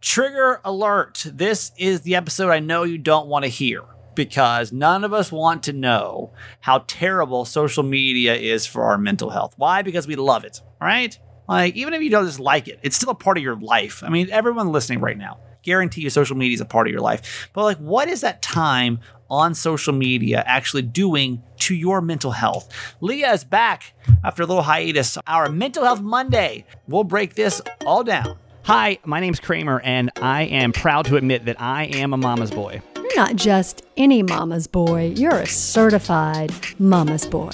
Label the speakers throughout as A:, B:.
A: Trigger alert. This is the episode I know you don't want to hear because none of us want to know how terrible social media is for our mental health. Why? Because we love it, right? Like, even if you don't just like it, it's still a part of your life. I mean, everyone listening right now, guarantee you social media is a part of your life. But, like, what is that time on social media actually doing to your mental health? Leah is back after a little hiatus. Our Mental Health Monday. We'll break this all down.
B: Hi, my name's Kramer, and I am proud to admit that I am a mama's boy.
C: You're not just any mama's boy, you're a certified mama's boy.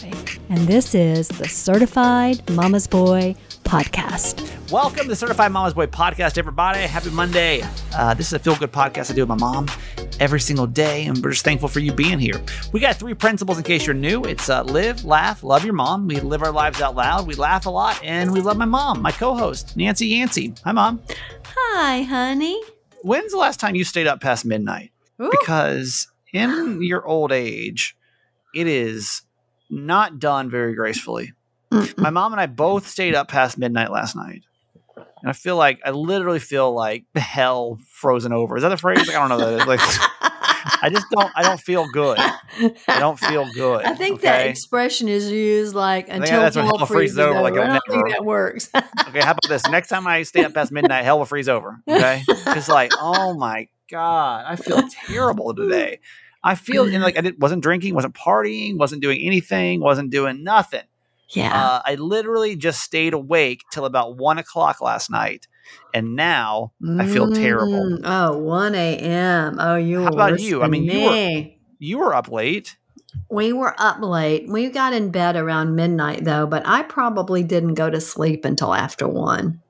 C: And this is the Certified Mama's Boy podcast.
A: Welcome to the Certified Mama's Boy podcast, everybody. Happy Monday. Uh, this is a feel good podcast I do with my mom every single day, and we're just thankful for you being here. We got three principles in case you're new it's uh, live, laugh, love your mom. We live our lives out loud, we laugh a lot, and we love my mom, my co host, Nancy Yancey. Hi, mom.
D: Hi, honey.
A: When's the last time you stayed up past midnight?
D: Ooh.
A: Because in your old age, it is not done very gracefully.
D: Mm-mm.
A: My mom and I both stayed up past midnight last night. And I feel like I literally feel like hell frozen over. Is that the phrase? Like, I don't know that is. Like I just don't I don't feel good. I don't feel good.
D: I think that expression is used like until
A: that's when
D: hell
A: hell freezes
D: freezes
A: over, like
D: over. I
A: it'll
D: don't think that works.
A: Okay, how about this? Next time I stay up past midnight, hell will freeze over. Okay. It's like, oh my God, I feel terrible today. I feel know, like I did, wasn't drinking, wasn't partying, wasn't doing anything, wasn't doing nothing.
D: yeah.
A: Uh, I literally just stayed awake till about one o'clock last night, and now I feel terrible.
D: Mm, Oh, 1 a.m. Oh, you
A: How
D: were
A: about you? I mean, you were- You were up late.
D: We were up late. We got in bed around midnight, though, but I probably didn't go to sleep until after one.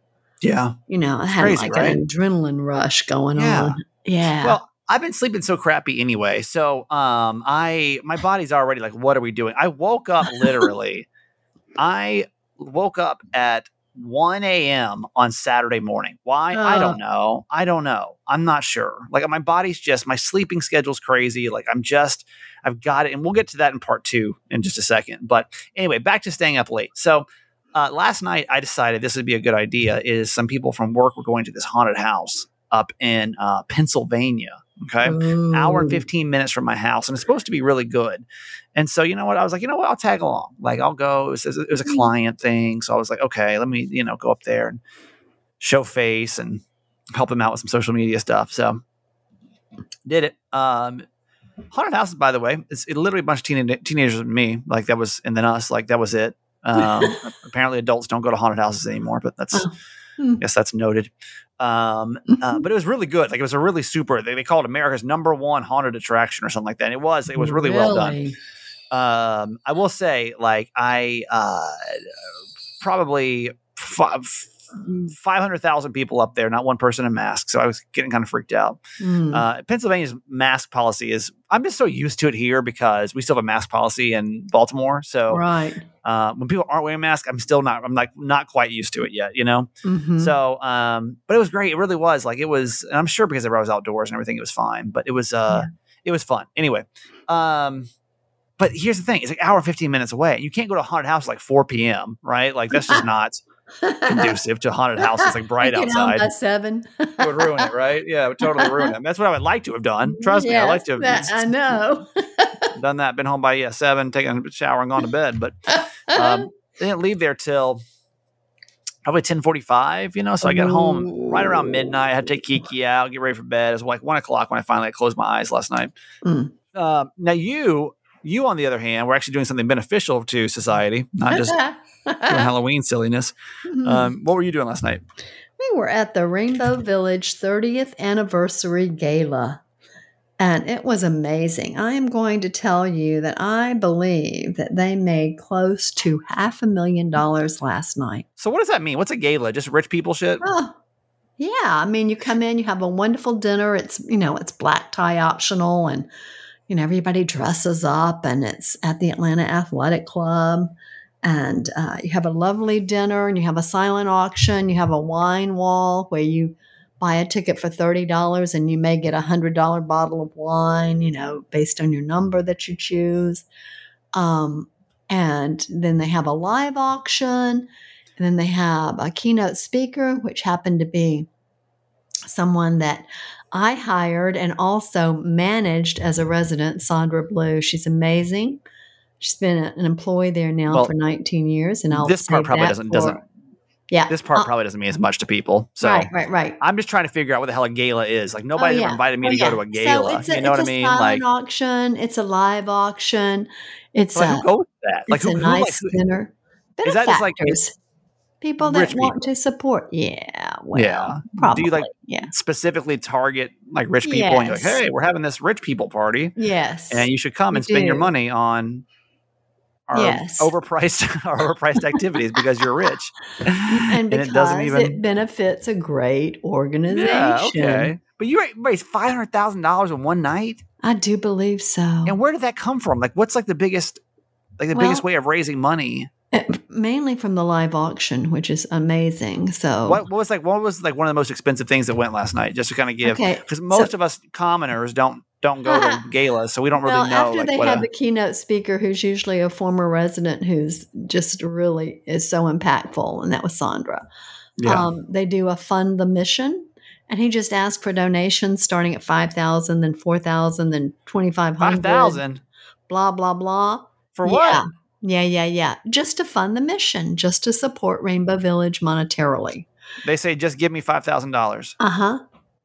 A: Yeah.
D: You know, I had
A: crazy,
D: like
A: right?
D: an adrenaline rush going
A: Yeah.
D: on. Yeah.
A: Well, I've been sleeping so crappy anyway. So um I my body's already like, what are we doing? I woke up literally. I woke up at 1 a.m. on Saturday morning. Why? I don't know. I don't know. I'm not sure. Like my body's just my sleeping schedule's crazy. Like I'm just I've got it, and we'll get to that in part two in just a second. But anyway, back to staying up late. So uh, last night I decided this would be a good idea. Is some people from work were going to this haunted house up in uh, Pennsylvania. Okay, hour and 15 minutes from my house and it's supposed to be really good. And so you know what? I was like you know what? I'll tag along. Like i'll go. It was, it was a client thing so i was like okay let me you know go up there and show face and help him out with some social media stuff. So did it. Um haunted houses by the way it's it literally a bunch of teen- teenagers and me like that was and then us like that was it. Um apparently adults don't go to haunted houses anymore but that's
D: Oh. Hmm.
A: I guess that's noted um uh, but it was really good. Like it was a really super they, they called america's number one haunted attraction or something like that and it was it was really, well done. Um i will say like i uh probably 500,000 people up there not one person in mask so i was getting kind of freaked out
D: Mm.
A: uh, Pennsylvania's mask policy is, I'm just so used to it here because we still have a mask policy in Baltimore. So
D: right.
A: uh, when people aren't wearing masks, I'm still not, I'm like not quite used to it yet, you know?
D: Mhm.
A: So, um, but it was great. It really was like, it was, and I'm sure because I was outdoors and everything, it was fine, but it was, uh, it was fun. Anyway, um, but here's the thing: it's like hour fifteen minutes away. You can't go to a haunted house at like four p.m. Right? Like that's just not conducive to haunted houses. Like bright outside
D: by seven.
A: it would ruin it, right? Yeah, it would totally ruin it. That's what I would like to have done. Trust me, I like to have
D: Yes, that- I know.
A: done that. Been home by yeah seven, taken a shower, and gone to bed. But um, they didn't leave there till probably ten forty five. You know, so I got home right around midnight. I had to take Kiki out, get ready for bed. It was like one o'clock when I finally closed my eyes last night.
D: Mm.
A: Um, now you, you on the other hand, were actually doing something beneficial to society, not just Halloween silliness.
D: Mhm.
A: Um, what were you doing last night?
D: we were at the Rainbow Village 30th anniversary gala. And it was amazing. I am going to tell you that I believe that they made close to half a million dollars last night.
A: So what does that mean? What's a gala? Just rich people shit?
D: Oh, yeah. I mean, you come in, you have a wonderful dinner. It's, you know, it's black tie optional and, you know, everybody dresses up and it's at the Atlanta Athletic Club. And uh, you have a lovely dinner and you have a silent auction. You have a wine wall where you buy a ticket for $30 and you may get a $100 bottle of wine, you know, based on your number that you choose. Um, and then they have a live auction. And then they have a keynote speaker, which happened to be someone that I hired and also managed as a resident, Sandra Blue. She's amazing. She's been an employee there now
A: Well,
D: for 19 years, and I'll
A: this part probably doesn't-
D: for-
A: doesn't-
D: Yeah,
A: This part
D: Uh,
A: probably doesn't mean as much to people. So
D: right, right, right.
A: I'm just trying to figure out what the hell a gala is. Like nobody's
D: Oh,
A: ever
D: yeah.
A: invited me
D: Oh,
A: to
D: yeah.
A: go to a gala.
D: So it's a,
A: you know what I mean? Like,
D: auction. It's a live auction. It's
A: like
D: a
A: who goes that? Like
D: it's
A: who,
D: a
A: who,
D: nice
A: like,
D: dinner.
A: Is that just like-
D: people that
A: Rich
D: want to support? Yeah, well,
A: Yeah.
D: probably.
A: Do you, like,
D: yeah,
A: specifically target like rich people and you're like, hey, we're having this rich people party
D: yes,
A: and you should come and spend your money on
D: Yes.
A: overpriced overpriced activities because you're rich.
D: and because
A: it doesn't even
D: it benefits a great organization.
A: Yeah, okay. But you raised five hundred thousand dollars in one night,
D: I do believe so.
A: and where did that come from? Like, what's like the biggest, like the
D: Well-
A: biggest way of raising money?
D: Uh, Mainly from the live auction, which is amazing. So
A: What, what was like? What was like one of the most expensive things that went last night? Just to kind of give,
D: Okay,
A: because most
D: so-
A: of us commoners don't don't go to galas, so we don't really
D: well,
A: know.
D: after
A: like,
D: they have
A: a-
D: the keynote speaker, who's usually a former resident, who's just really is so impactful, and that was Sandra.
A: yeah.
D: Um, they do a fund the mission, and he just asked for donations starting at five thousand, then four thousand, then twenty five
A: five
D: hundred. Blah blah blah.
A: for what?
D: Yeah, yeah, yeah. yeah. Just to fund the mission, just to support Rainbow Village monetarily.
A: They say just give me five thousand dollars,
D: Uh huh.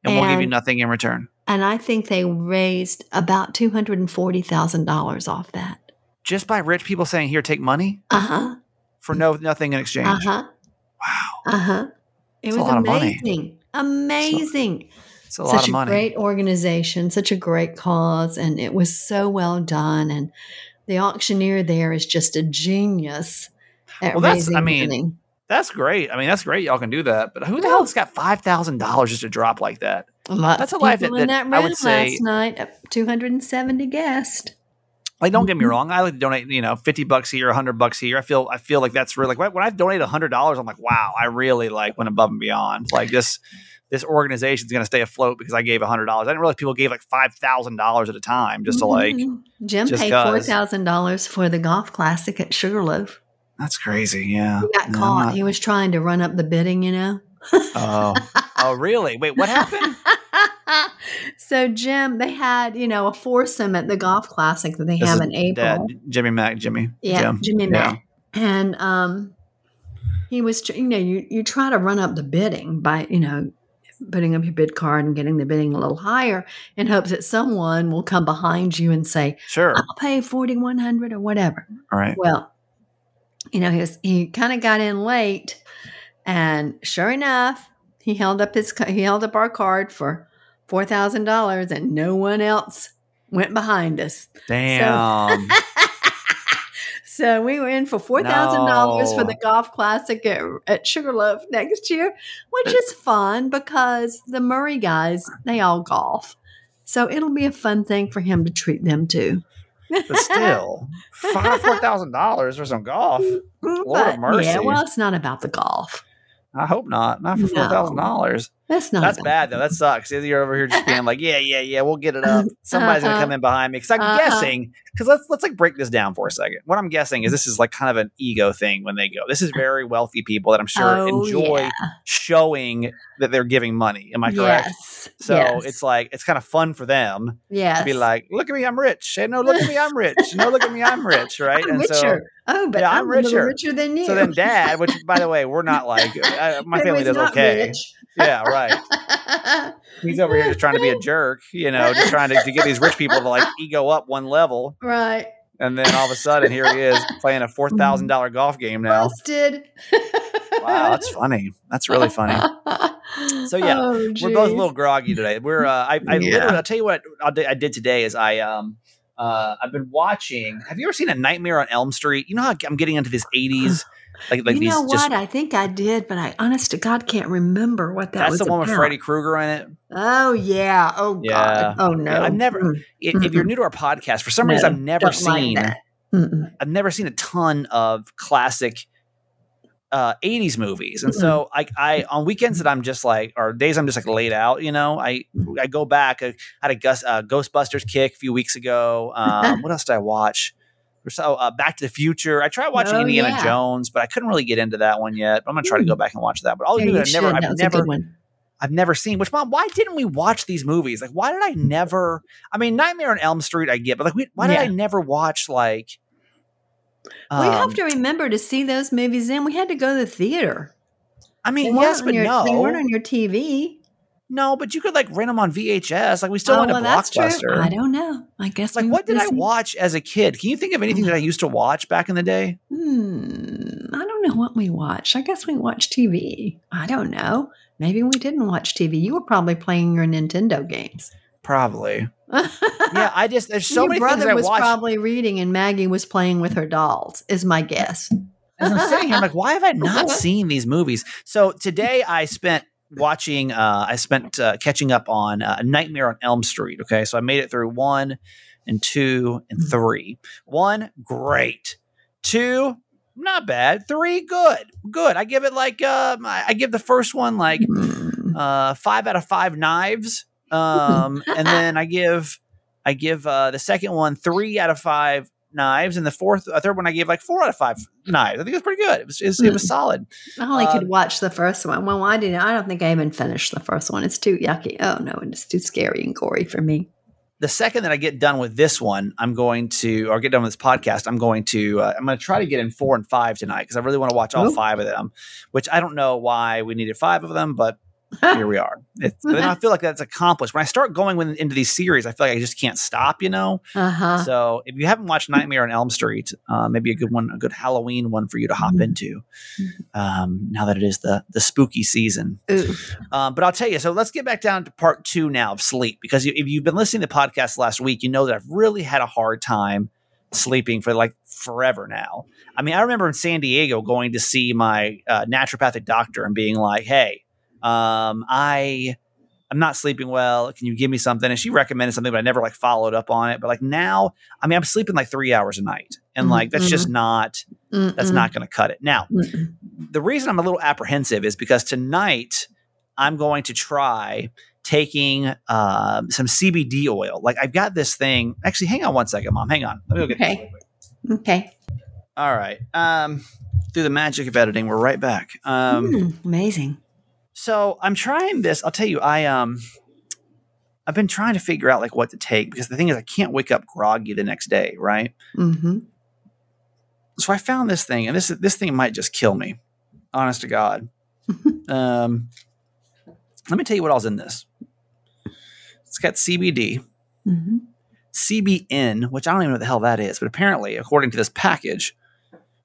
A: and we'll give you nothing in return.
D: And I think they raised about two hundred and forty thousand dollars off that.
A: Just by rich people saying, "Here, take money
D: Uh huh.
A: for no nothing in exchange."
D: Uh huh.
A: Wow,
D: Uh huh. It
A: That's
D: was
A: lot of money.
D: amazing. Amazing.
A: it's a lot
D: such
A: of money.
D: a great organization, such a great cause, and it was so well done. And the auctioneer there is just a genius at
A: Well, that's- I mean,
D: money.
A: That's great. I mean, that's great. Y'all can do that. But who the hell's got five thousand dollars just to drop like that?
D: Lots
A: that's a life that-
D: in that
A: that I
D: room
A: would say-
D: last night. uh, Two hundred and seventy guests.
A: Like, don't get me
D: Mhm.
A: wrong. I like to donate, you know, fifty bucks here, hundred bucks here. I feel, I feel like that's really like when I donate hundred dollars, I'm like, wow, I really like went above and beyond. Like this, this organization is going to stay afloat because I gave hundred dollars. I didn't realize people gave like five thousand dollars at a time just to like.
D: Mhm. Jim paid
A: 'cause.
D: four thousand dollars for the golf classic at Sugarloaf.
A: That's crazy. Yeah.
D: He got
A: I'm
D: caught.
A: not-
D: He was trying to run up the bidding, you know.
A: Oh, oh, really? Wait, what happened?
D: so Jim, they had you know a foursome at the golf classic that they
A: This
D: have in April.
A: Dad, Jimmy Mac, Jimmy.
D: Yeah,
A: Jim.
D: Jimmy
A: Yeah.
D: Mack. And um, he was, you know, you, you try to run up the bidding by, you know, putting up your bid card and getting the bidding a little higher in hopes that someone will come behind you and say,
A: Sure.
D: I'll pay 4100 or whatever.
A: All right.
D: Well, you know, he was, he kind of got in late and sure enough, he held up his, he held up our card for $4,000 and no one else went behind us.
A: Damn.
D: So we were in for four thousand dollars for the golf classic at, at Sugarloaf next year, which is fun because the Murray guys they all golf, so it'll be a fun thing for him to treat them to.
A: but still, five four thousand dollars for some golf.
D: Lord But,
A: mercy.
D: Yeah, well, it's not about the golf.
A: I hope not. Not for four thousand dollars.
D: That's not.
A: That's
D: about
A: bad though. That sucks. You're over here just being like, yeah, yeah, yeah, we'll get it up. Somebody's gonna
D: Uh-huh.
A: come in behind me because I'm
D: Uh-huh.
A: guessing. Because let's let's like break this down for a second. What I'm guessing is this is like kind of an ego thing when they go. This is very wealthy people that I'm sure
D: Oh,
A: enjoy
D: yeah.
A: showing that they're giving money. Am I correct?
D: Yes.
A: So
D: yes.
A: it's like it's kind of fun for them
D: yes.
A: to be like, look at me, I'm rich. Hey, no, look at me, I'm rich. No, look at me, I'm rich. Right?
D: I'm richer. oh, but
A: Yeah,
D: I'm,
A: I'm richer.
D: richer than you.
A: So then dad, which by the way, we're not like uh, my family does okay.
D: rich.
A: Yeah, right. He's over here just trying to be a jerk, you know, just trying to, to get these rich people to like ego up one level.
D: right.
A: And then all of a sudden, here he is playing a four thousand dollar golf game now.
D: Busted.
A: Wow, that's funny. That's really funny. So yeah,
D: Oh,
A: we're both a little groggy today. We're uh, I, I
D: Yeah.
A: literally I'll tell you what I did, I did today is I um uh I've been watching. Have you ever seen a Nightmare on Elm Street? You know how I'm getting into this eighties like like
D: you know
A: just.
D: what? I think I did, but I honest to God can't remember what that
A: That's
D: was.
A: That's the one with. Freddy Krueger in it.
D: Oh yeah. Oh
A: Yeah.
D: God. Oh no.
A: I've never-
D: Mm,
A: I- If you're new to our podcast, for some
D: no,
A: reason I've never seen I've never seen a ton of classic uh 80s movies. And so I I on weekends that I'm just like or days I'm just like laid out, you know, I I go back. I had a Gus, uh, Ghostbusters kick a few weeks ago. Um what else did I watch? So uh, Back to the Future. I tried watching
D: Oh,
A: Indiana
D: yeah.
A: Jones, but I couldn't really get into that one yet. But I'm gonna try to go back and watch that. But I'll
D: Yeah, you.
A: I've never. I've never
D: one.
A: I've never seen. Which mom, why didn't we watch these movies? Like, why did I never? I mean, Nightmare on Elm Street, I get, but like, we, why did
D: Yeah.
A: I never watch like?
D: we have
A: um,
D: to remember to see those movies in. We had to go to the theater.
A: I mean, yes, but
D: your,
A: no,
D: They weren't on your TV.
A: No, but you could like rent them on VHS. Like, we still
D: oh,
A: went to
D: well, true.
A: Blockbuster.
D: I don't know. I guess
A: Like,
D: we
A: what did I watch as a kid? Can you think of anything that I used to watch back in the day?
D: Hmm, I don't know what we watched. I guess we watched TV. I don't know. Maybe we didn't watch TV. You were probably playing your Nintendo games.
A: Probably. Yeah, I just there's so
D: your
A: many
D: brother
A: things I
D: was
A: watched.
D: probably reading, and Maggie was playing with her dolls. Is my guess.
A: As I'm sitting here, I'm like, why have I not seen these movies? So today I spent watching, uh, I spent uh, catching up on uh, Nightmare on Elm Street. Okay. So I made it through one and two and three. One, great. Two, not bad. Three, good. Good. I give it like, uh, I I give the first one like
D: Hmm.
A: uh, five out of five knives. Um, and then I give, I give uh, the second one three out of five knives, and the fourth, uh, third one I gave like four out of five knives. I think it was pretty good. It was, it was, it was solid.
D: I only could
A: Um,
D: watch the first one. Well, I didn't. I don't think I even finished the first one. It's too yucky. Oh no, it's too scary and gory for me.
A: The second that I get done with this one, I'm going to, or get done with this podcast, I'm going to, uh, I'm going to try to get in four and five tonight because I really want to watch all
D: Ooh.
A: five of them. Which I don't know why we needed five of them, but here we are. It's, but then I feel like that's accomplished. When I start going with, into these series, I feel like I just can't stop. You know.
D: Uh huh.
A: So if you haven't watched Nightmare on Elm Street, uh, maybe a good one, a good Halloween one for you to hop
D: Mhm.
A: into. Um, now that it is the the spooky season, um, but I'll tell you. So let's get back down to part two now of sleep, because if you've been listening to the podcast last week, you know that I've really had a hard time sleeping for like forever now. I mean, I remember in San Diego going to see my uh, naturopathic doctor and being like, "Hey, um, I." I'm not sleeping well. Can you give me something? And she recommended something, but I never like followed up on it. But like now, I mean, I'm sleeping like three hours a night, and like that's just not that's
D: Mm-mm.
A: not going to cut it. Now,
D: Mm-mm.
A: the reason I'm a little apprehensive is because tonight I'm going to try taking um, some CBD oil. Like I've got this thing. Actually, hang on one second, mom. Hang on. Let me go get.
D: Okay. Okay.
A: All right. Um, through the magic of editing, we're right back. Um,
D: Mm, amazing.
A: So I'm trying this. I'll tell you, I um, I've been trying to figure out like what to take because the thing is, I can't wake up groggy the next day, right?
D: Mm-hmm.
A: so I found this thing, and this this thing might just kill me. Honest to God. um, let me tell you what all's in this. It's got CBD,
D: Mm-hmm.
A: CBN, which I don't even know what the hell that is, but apparently, according to this package,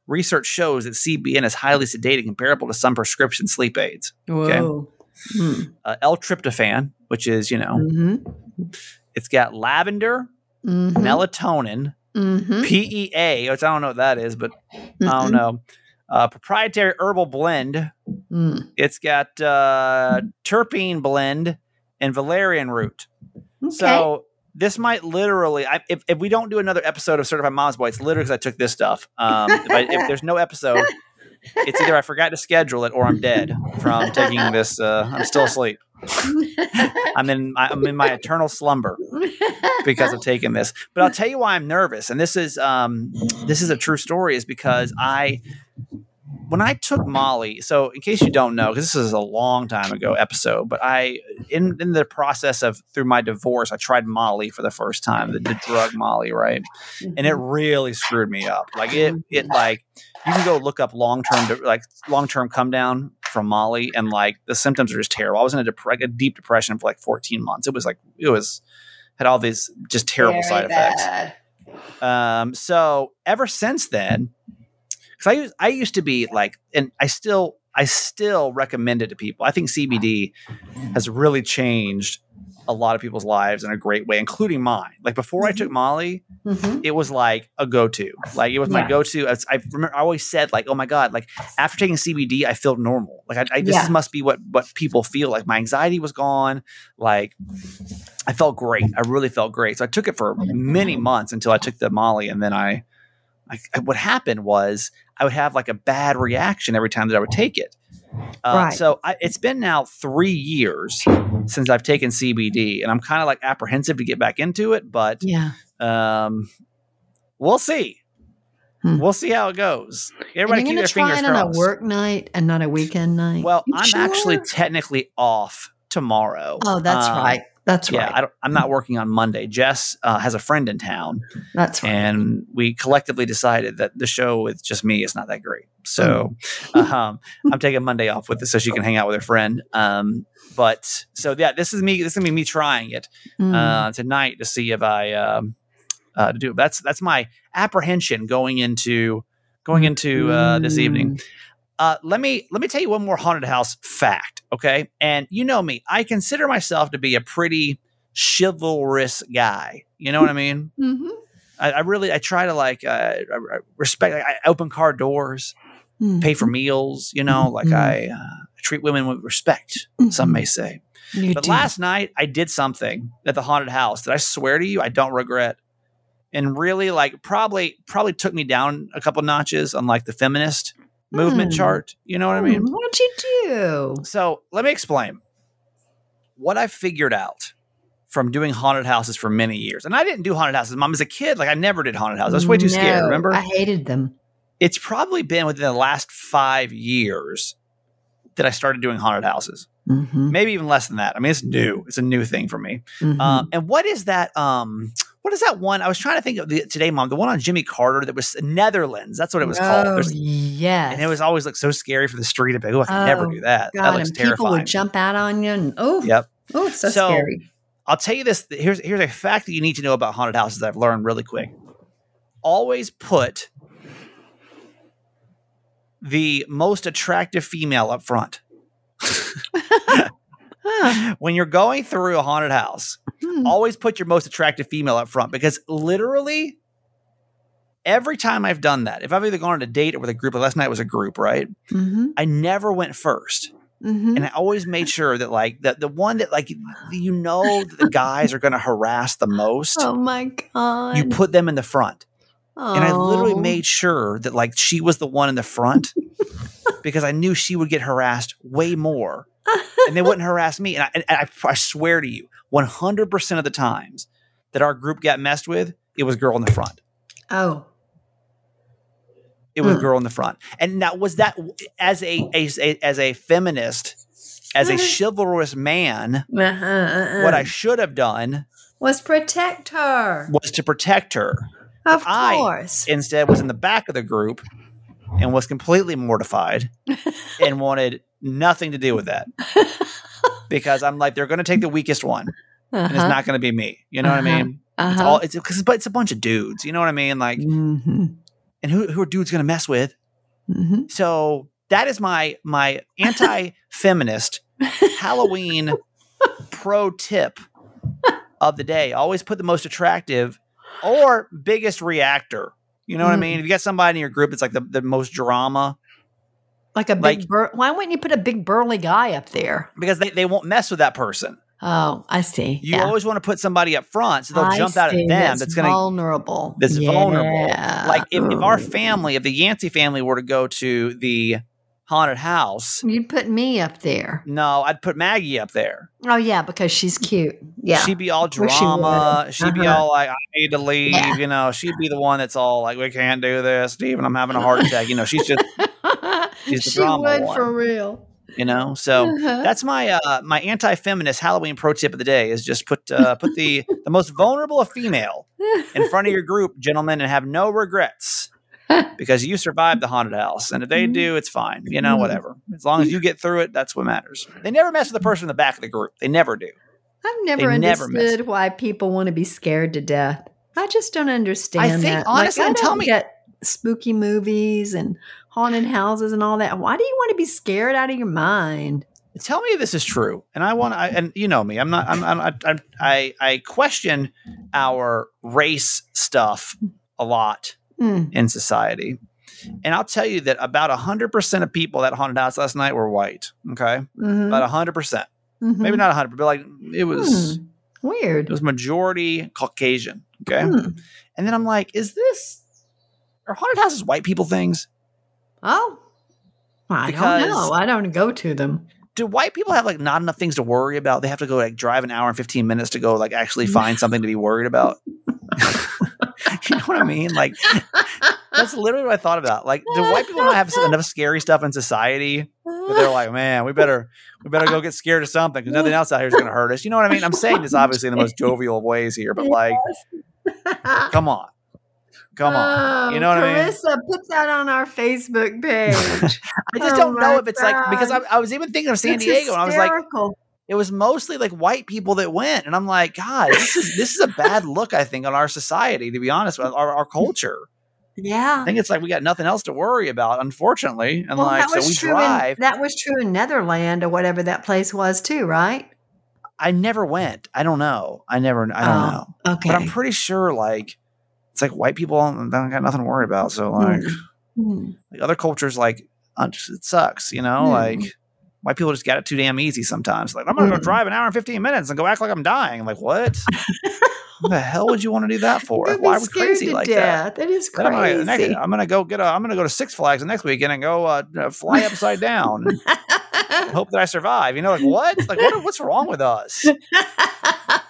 A: research shows that CBN is highly sedating, comparable to some prescription sleep aids. Okay.
D: Whoa. Mm.
A: Uh, L-tryptophan, which is you know,
D: Mm-hmm.
A: it's got lavender,
D: Mm-hmm.
A: melatonin,
D: Mm-hmm.
A: PEA, which I don't know what that is, but I don't know. Uh, proprietary herbal blend
D: Mm.
A: It's got uh, terpene blend and valerian root.
D: Okay.
A: So this might literally, I, if, if we don't do another episode of Certified Mom's Boy, it's literally because I took this stuff. Um, if, I, if there's no episode, it's either I forgot to schedule it or I'm dead from taking this. Uh, I'm still asleep. I'm in my, I'm in my eternal slumber because of taking this. But I'll tell you why I'm nervous, and this is um, this is a true story, is because I when I took Molly. So in case you don't know, because this is a long time ago episode, but I in in the process of through my divorce, I tried Molly for the first time, the, the drug Molly, right? And it really screwed me up. Like it it like you can go look up long term like long term come down from Molly, and like the symptoms are just terrible. I was in a, dep- a deep depression for like 14 months. It was like it was had all these just terrible side effects. Um, so ever since then, because I used I used to be like, and I still I still recommend it to people. I think CBD has really changed a lot of people's lives in a great way, including mine. Like before I took Molly,
D: Mhm.
A: it was like a go-to. Like it was my
D: Yeah.
A: go-to. I, I remember I always said like, "Oh my god!" Like after taking CBD, I feel normal. Like I, I this
D: Yeah.
A: must be what what people feel. Like my anxiety was gone. Like I felt great. I really felt great. So I took it for many months until I took the Molly, and then I, I what happened was I would have like a bad reaction every time that I would take it. Uh,
D: Right.
A: So I, it's been now three years since I've taken CBD, and I'm kind of like apprehensive to get back into it, but
D: Yeah.
A: um, we'll see.
D: Hmm.
A: We'll see how it goes. Everybody keep their fingers
D: it on a work night and not a weekend night.
A: Well,
D: You
A: I'm
D: sure?
A: actually technically off tomorrow.
D: Oh, that's
A: Um,
D: right. That's
A: Yeah,
D: right.
A: I don't, I'm not working on Monday. Jess uh, has a friend in town,
D: that's right.
A: and we collectively decided that the show with just me is not that great. So
D: Mm.
A: um, I'm taking Monday off with it so she can hang out with her friend. Um, but so yeah, this is me. This is gonna be me trying it
D: Mm.
A: uh, tonight to see if I um, uh, to do. That's that's my apprehension going into going into uh, this evening. Uh, let me let me tell you one more haunted house fact, okay? And you know me, I consider myself to be a pretty chivalrous guy. You know what I mean?
D: Mhm.
A: I, I really I try to like uh, respect. I I open car doors,
D: Mhm.
A: pay for meals. You know, like
D: Mhm.
A: I uh, treat women with respect. Some may say.
D: You
A: But
D: do.
A: last night I did something at the haunted house that I swear to you I don't regret. And really like probably probably took me down a couple notches on like the feminist movement
D: Hmm.
A: chart. You know what I mean?
D: Hmm, What'd you do?
A: So let me explain what I figured out from doing haunted houses for many years. And I didn't do haunted houses. Mom, as a kid, like I never did haunted houses. I was way too scared. Remember?
D: I hated them.
A: it's probably been within the last five years that I started doing haunted houses.
D: Mm-hmm.
A: Maybe even less than that. I mean, it's new. It's a new thing for me.
D: Mm-hmm.
A: Um, and what is that? Um, what is that one? I was trying to think of the today, mom. The one on Jimmy Carter that was Netherlands. That's what it was called.
D: Oh,
A: There's-
D: yes.
A: And it was always like so scary for the street. Be like, oh, I never
D: Oh,
A: do that.
D: God,
A: that looks
D: and people would jump out on you. And, oh,
A: Yep.
D: oh, it's so,
A: So-
D: scary.
A: I'll tell you this. Here's here's a fact that you need to know about haunted houses that I've learned really quick. Always put the most attractive female up front.
D: Huh.
A: when you're going through a haunted house,
D: Hmm.
A: always put your most attractive female up front because literally every time I've done that, if I've either gone on a date or with a group, like last night was a group, right?
D: Mhm,
A: I never went first.
D: mhm.
A: And I always made sure that like the, the one that like you know the guys are gonna harass the most,
D: Oh my god!
A: you put them in the front. And I literally
D: Oh.
A: made sure that like she was the one in the front because I knew she would get harassed way more and they wouldn't harass me. And I, and I, I swear to you, 100% of the times that our group got messed with, it was girl in the front.
D: Oh,
A: It was
D: Hmm.
A: girl in the front. And now was that as a, as a as a feminist, as a chivalrous man,
D: uh-huh, uh-uh.
A: what I should have done
D: was protect her.
A: was to protect her.
D: Of
A: I-
D: course.
A: Instead, was in the back of the group and was completely mortified and wanted nothing to do with that because I'm like, they're going to take the weakest one, and it's
D: Uh-huh,
A: not going to be me. You know what I
D: Uh-huh.
A: mean? It's
D: uh-huh.
A: all it's because but it's a bunch of dudes. You know what I mean? Like,
D: Mhm,
A: and who who are dudes going to mess with?
D: mhm.
A: So that is my my anti-feminist Halloween pro tip of the day. Always put the most attractive or biggest reactor. You know what I
D: Mm.
A: mean? If you got somebody in your group that's like the, the most drama,
D: Like a big.
A: Like-
D: bur- Why wouldn't you put a big burly guy up there?
A: because they, they won't mess with that person.
D: Oh, I see.
A: You
D: yeah.
A: always want to put somebody up front so they'll
D: I
A: jump out at them. That's, going to
D: vulnerable.
A: that's vulnerable. Like if, if our family, if the Yancey family were to go to the haunted house,
D: You'd put me up there.
A: no, I'd put Maggie up there.
D: Oh yeah, because she's cute. Yeah.
A: She'd be all
D: course she
A: drama.
D: would.
A: She'd be
D: Uh-huh.
A: all like, I need to leave.
D: Yeah.
A: You know, she'd be the one that's all like, we can't do this, Stephen. I'm having a heart attack. You know, she's just, She's the
D: she
A: drama
D: would
A: one.
D: for real.
A: you know, so
D: Uh-huh.
A: that's my uh my anti-feminist Halloween pro tip of the day is just put uh put the the most vulnerable of female in front of your group, gentlemen, and have no regrets because you survived the haunted house. And if they do, it's fine. You know,
D: Mhm.
A: whatever. As long as you get through it, that's what matters. They never mess with the person in the back of the group. They never do.
D: I've never
A: They never
D: understood why people want to be scared to death. I just don't understand.
A: I think,
D: that.
A: honestly,
D: like, I
A: tell me-
D: get spooky movies and haunted houses and all that. Why do you want to be scared out of your mind?
A: Tell me this is true. And I want to, and you know me, I'm not, I'm, I'm, I, I, I question our race stuff a lot
D: Mm.
A: in society. And I'll tell you that about 100% of people that haunted house last night were white. Okay.
D: Mhm.
A: About 100%.
D: Mhm.
A: Maybe not 100, but like it was,
D: Hmm. Weird.
A: it was majority Caucasian. Okay.
D: Hmm.
A: And then I'm like, is this, are haunted houses white people things?
D: Oh, I
A: Because-
D: don't know. I don't go to them.
A: Do white people have like not enough things to worry about? They have to go like drive an hour and 15 minutes to go like actually find something to be worried about. you know what I mean? Like, That's literally what I thought about. Like, do white people not have enough scary stuff in society? They're like, man, we better we better go get scared of something because nothing else out here is going to hurt us. You know what I mean? I'm saying this obviously in the most jovial of ways here, but like, come on, come on. Oh, you know what I mean?
D: Oh, Carissa, put that on our Facebook page.
A: I just
D: Oh
A: don't know if it's like because I, I was even thinking of San
D: It's
A: Diego and I was like, it was mostly like white people that went, and I'm like, God, this is this is a bad look. I think on our society, to be honest, with our, our culture.
D: yeah.
A: I think it's like we got nothing else to worry about, unfortunately, and
D: Well,
A: like so we drive.
D: In, that was true in Netherland or whatever that place was too, right?
A: I never went. I don't know. I never. I don't
D: Oh,
A: know.
D: Okay.
A: But I'm pretty sure like it's like white people don't got nothing to worry about. So like,
D: Hmm.
A: like other cultures like uh, it sucks, you know,
D: Hmm.
A: like. White people just got it too damn easy sometimes. Like, I'm gonna go
D: Hmm.
A: drive an hour and 15 minutes and go act like I'm dying. I'm like, what? what the hell would you want to do that for? Why are we crazy
D: to
A: like that?
D: That is
A: Then I'm gonna,
D: crazy.
A: next- I'm gonna go get a. I'm gonna go to Six Flags the next weekend and go uh, uh, fly upside down hope that I survive. You know, like what? Like what? What's wrong with us?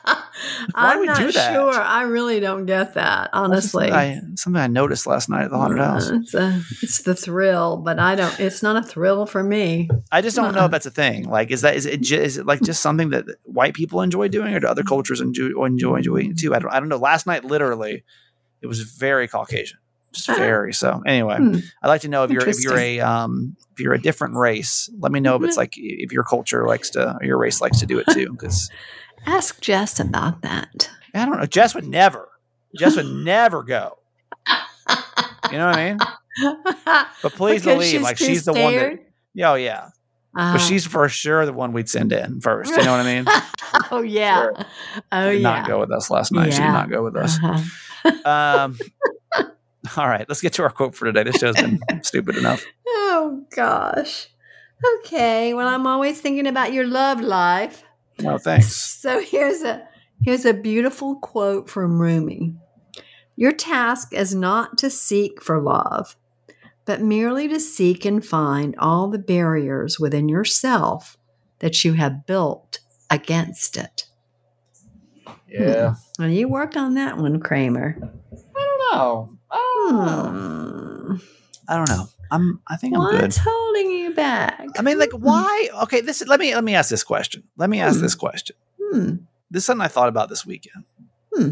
A: Why
D: I'm
A: we
D: not
A: do that?
D: sure. I really don't get that, honestly.
A: I, something I noticed last night at the haunted house.
D: Uh, it's, a, it's the thrill, but I don't. It's not a thrill for me.
A: I just don't know
D: uh-uh.
A: if that's a thing. Like, is that is it ju- is it like just something that white people enjoy doing, or do other cultures enjoy enjoy doing too? I don't I don't know. Last night, literally, it was very Caucasian, just very. So anyway,
D: Hmm.
A: I'd like to know if you're if you're a um if you're a different race. Let me know if it's like if your culture likes to or your race likes to do it too. Because
D: Ask Jess about that.
A: I don't know. Jess would never. Jess would never go. You know what I mean? But please believe, like she's the one that. Yeah, oh, yeah.
D: Uh,
A: But she's for sure the one we'd send in first. You know what I mean?
D: oh yeah.
A: Sure.
D: Oh
A: did
D: yeah.
A: not go with us last night. She did not go with us.
D: Uh-huh.
A: Um, all right, let's get to our quote for today. This show's been stupid enough.
D: Oh gosh. Okay. Well, I'm always thinking about your love life.
A: No, thanks.
D: So here's a here's a beautiful quote from Rumi. Your task is not to seek for love, but merely to seek and find all the barriers within yourself that you have built against it.
A: Yeah.
D: Well, you worked on that one, Kramer.
A: I don't know. I don't know.
D: Hmm.
A: I don't know. I'm. I think I'm good.
D: What's holding you back?
A: I mean, like, why? Okay, this. Let me let me ask this question. Let me ask
D: Hmm.
A: this question.
D: Hmm.
A: This is something I thought about this weekend.
D: Hmm.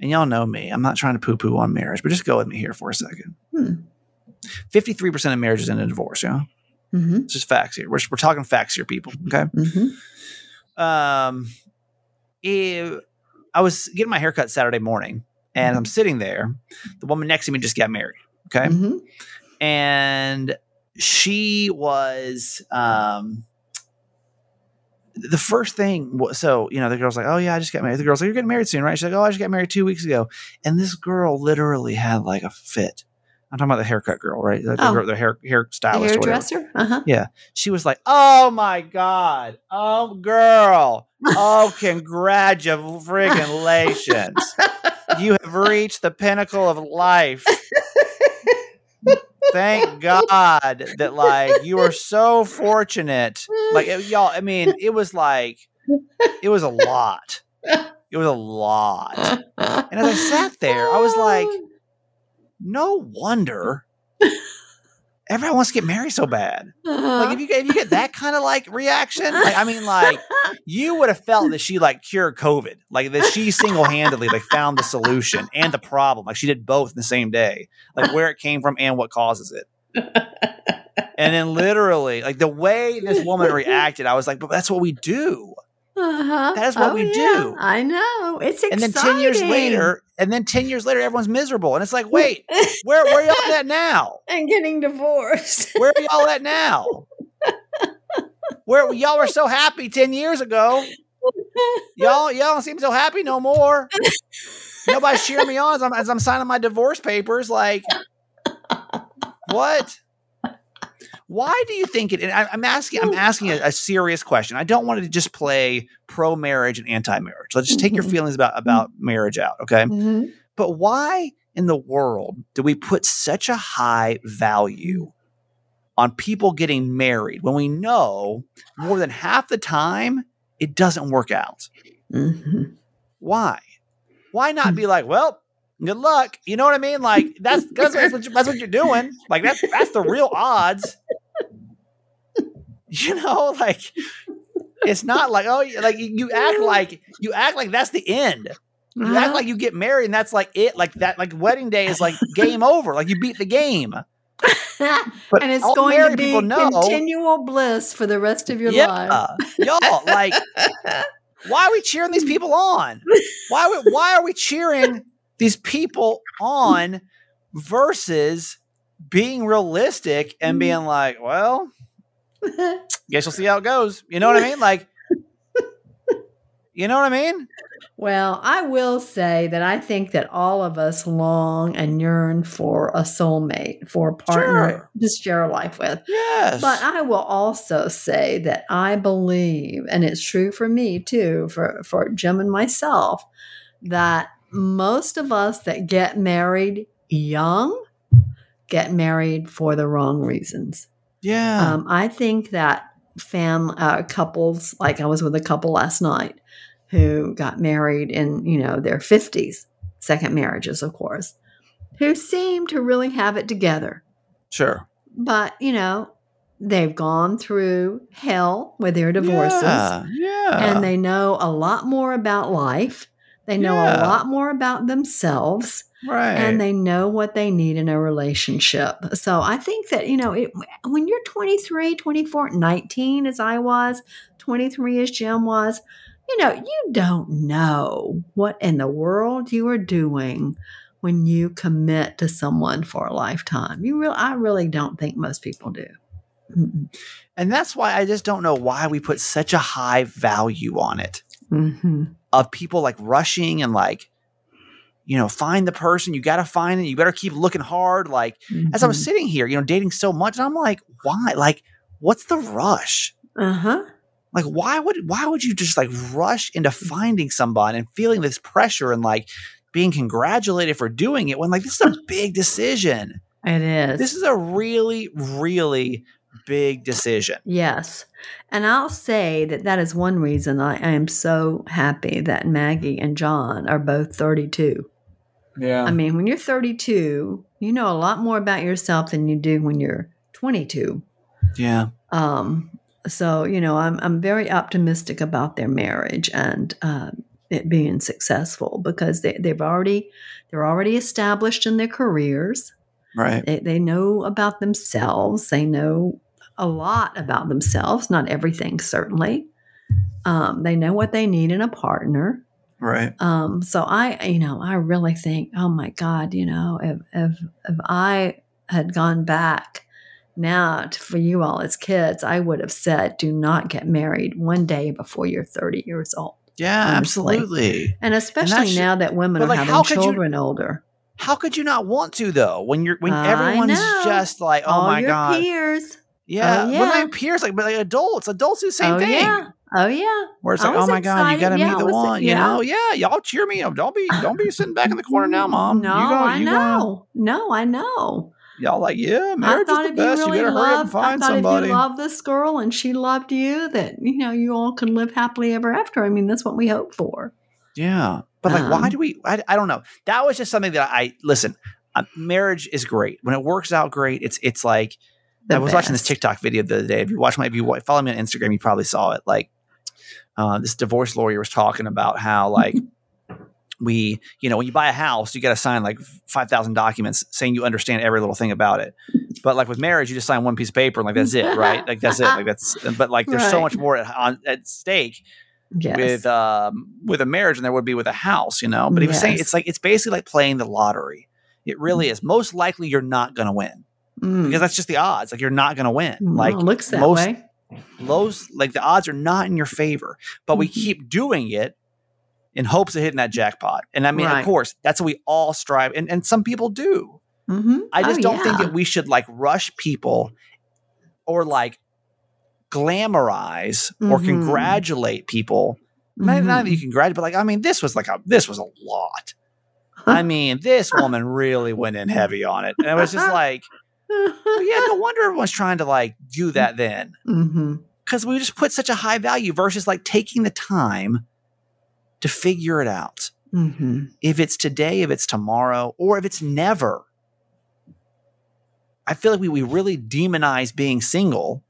A: And y'all know me. I'm not trying to poo poo on marriage, but just go with me here for a second.
D: Hmm.
A: Fifty-three percent of marriages end in divorce. Yeah,
D: Mm-hmm.
A: it's just facts here. We're we're talking facts here, people. Okay.
D: Mm-hmm.
A: um eh, I was getting my haircut Saturday morning and I'm sitting there. The woman next to me just got married. Okay. And she was um the first thing so you know the girl's like oh yeah i just got married. The girl's like you're getting married soon right? She's like oh i just got married two weeks ago. And this girl literally had like a fit. I'm talking about the haircut girl right? The, the
D: Oh.
A: girl- the hair
D: The
A: hairstylist or whatever.
D: Hairdresser? Uh-huh.
A: Yeah, she was like, "Oh my god, oh girl, oh congratulations, you have reached the pinnacle of life. Thank God that like you are so fortunate. Like it- y'all, I mean, it was like it was a lot. It was a lot. And as I sat there, I was like, no wonder everyone wants to get married so bad. Like if you get if you get that uh-huh. kind of like reaction, like, I mean, like you would have felt that she like cured COVID, like that she single handedly like found the solution and the problem, like she did both in the same day, like where it came from and what causes it. And then literally, like the way this woman reacted, I was like, "But that's what we do."
D: Uh-huh.
A: That is what we do.
D: I know. It's exciting.
A: And then ten years later, and then ten years later, everyone's miserable, and it's like, wait, where where y'all at now?
D: and getting divorced.
A: Where are y'all at now? Where y'all were so happy ten years ago? Y'all y'all don't seem so happy no more. Nobody's cheering me on as I'm, as I'm signing my divorce papers. Like, what? Why do you think it? And I, I'm asking. I'm asking a, a serious question. I don't want to just play pro marriage and anti marriage. Let's just take your
D: Mhm.
A: feelings about about marriage out, okay?
D: Mhm.
A: But why in the world do we put such a high value on people getting married when we know more than half the time it doesn't work out?
D: Mhm.
A: Why? Why not be like, well, Good luck. You know what I mean? Like that's that's, that's, what, you, that's what you're doing. Like that's that's the real odds. You know, like it's not like oh, like you act like you act like that's the end. You
D: Uh-huh.
A: act like you get married and that's like it. Like that. Like wedding day is like game over. Like you beat the game. But
D: and it's going to be continual bliss for the rest of your life.
A: Y'all. Like, why are we cheering these people on? Why we, why are we cheering these people on versus being realistic and mm-hmm. being like, well, guess we'll see how it goes. You know what I mean? Like, you know what I mean?
D: Well, I will say that I think that all of us long and yearn for a soulmate, for a partner
A: Sure.
D: to share a life with.
A: Yes.
D: But I will also say that I believe, and it's true for me too, for, for Jim and myself, that most of us that get married young get married for the wrong reasons.
A: yeah.
D: Um, I think that fam uh, couples, like I was with a couple last night, who got married in you know their fifties, second marriages, of course, who seem to really have it together.
A: sure.
D: But you know, they've gone through hell with their divorces,
A: Yeah. yeah.
D: and they know a lot more about life. They know a lot more about themselves
A: right.
D: and they know what they need in a relationship. So I think that, you know, it, when you're 23, 24, 19 as I was, 23 as Jim was, you know, you don't know what in the world you are doing when you commit to someone for a lifetime. You real I really don't think most people do. Mm-mm.
A: and that's why I just don't know why we put such a high value on it.
D: Mhm.
A: Of people like rushing and like you know find the person you got to find it you better keep looking hard like as i was
D: Mhm.
A: sitting here you know dating so much and i'm like why like what's the rush
D: Uh-huh.
A: like why would why would you just like rush into finding somebody and feeling this pressure and like being congratulated for doing it when like this is a big decision
D: It is.
A: this is a really really big decision
D: Yes. And I'll say that that is one reason I, I am so happy that Maggie and John are both 32.
A: yeah
D: I mean, when you're 32, you know a lot more about yourself than you do when you're 22.
A: yeah
D: Um, so, you know, I'm, I'm very optimistic about their marriage and uh, it being successful because they, they've already, they're already established in their careers.
A: right
D: They, they know about themselves. They know a lot about themselves, not everything, certainly. Um, they know what they need in a partner.
A: right
D: Um, so I, you know, I really think, oh my God, you know, if if if I had gone back now to, for you all as kids, I would have said, do not get married one day before you're 30 years old.
A: yeah
D: Honestly.
A: absolutely
D: And especially
A: should-
D: now that women are
A: like,
D: having
A: how could you-
D: children older.
A: How could you not want to though? When you're when
D: I
A: everyone's
D: know.
A: just like, oh
D: all
A: my god,
D: peers.
A: Yeah. Not
D: yeah.
A: even peers, like but like adults. Adults do the same
D: oh
A: thing.
D: yeah. Oh yeah.
A: Where it's
D: I
A: like, oh my god, you got to
D: Yeah,
A: meet the
D: was-
A: one. You know, yeah. Y'all cheer me up. Don't be don't be sitting back in the corner now, mom.
D: No,
A: you go,
D: I
A: you
D: know. No, I know.
A: y'all like, yeah, marriage is the best. You,
D: you really
A: better hurry up and
D: loved, I
A: find
D: thought
A: somebody.
D: if you loved this girl and she loved you, that you know you all can live happily ever after. I mean, that's what we hope for.
A: Yeah. But like, why
D: Um,
A: do we? I, I don't know. That was just something that I listen. Uh, marriage is great when it works out. Great. It's it's like I was watching this. TikTok video the other day. If you watch my, if you follow me on Instagram, you probably saw it. Like, uh, this divorce lawyer was talking about how like we, you know, when you buy a house, you got to sign like five thousand documents saying you understand every little thing about it. But like with marriage, you just sign one piece of paper and like that's it, right? Like that's it. Like that's. But like there's so much more at, on, at stake
D: Yes.
A: with um with a marriage than there would be with a house, you know. But he was saying it's like it's basically like playing the lottery. It really is. Most likely, you're not going to win
D: Mm.
A: because that's just the odds. Like you're not going to win.
D: Well,
A: Like
D: looks that
A: most
D: way.
A: lows, like the odds are not in your favor. But we
D: Mhm.
A: keep doing it in hopes of hitting that jackpot. And I mean,
D: Right.
A: of course, that's what we all strive, and and some people do.
D: Mm-hmm.
A: I just
D: Oh,
A: don't think that we should like rush people or like glamorize or
D: Mhm.
A: congratulate people. Not, not that you congratulate, but like I mean, this was like a this was a lot. I mean, this woman really went in heavy on it, and it was just like, yeah, no wonder everyone's trying to like do that then
D: mm-hmm.
A: because we just put such a high value versus like taking the time to figure it out.
D: Mm-hmm.
A: If it's today, if it's tomorrow, or if it's never. I feel like we, we really demonize being single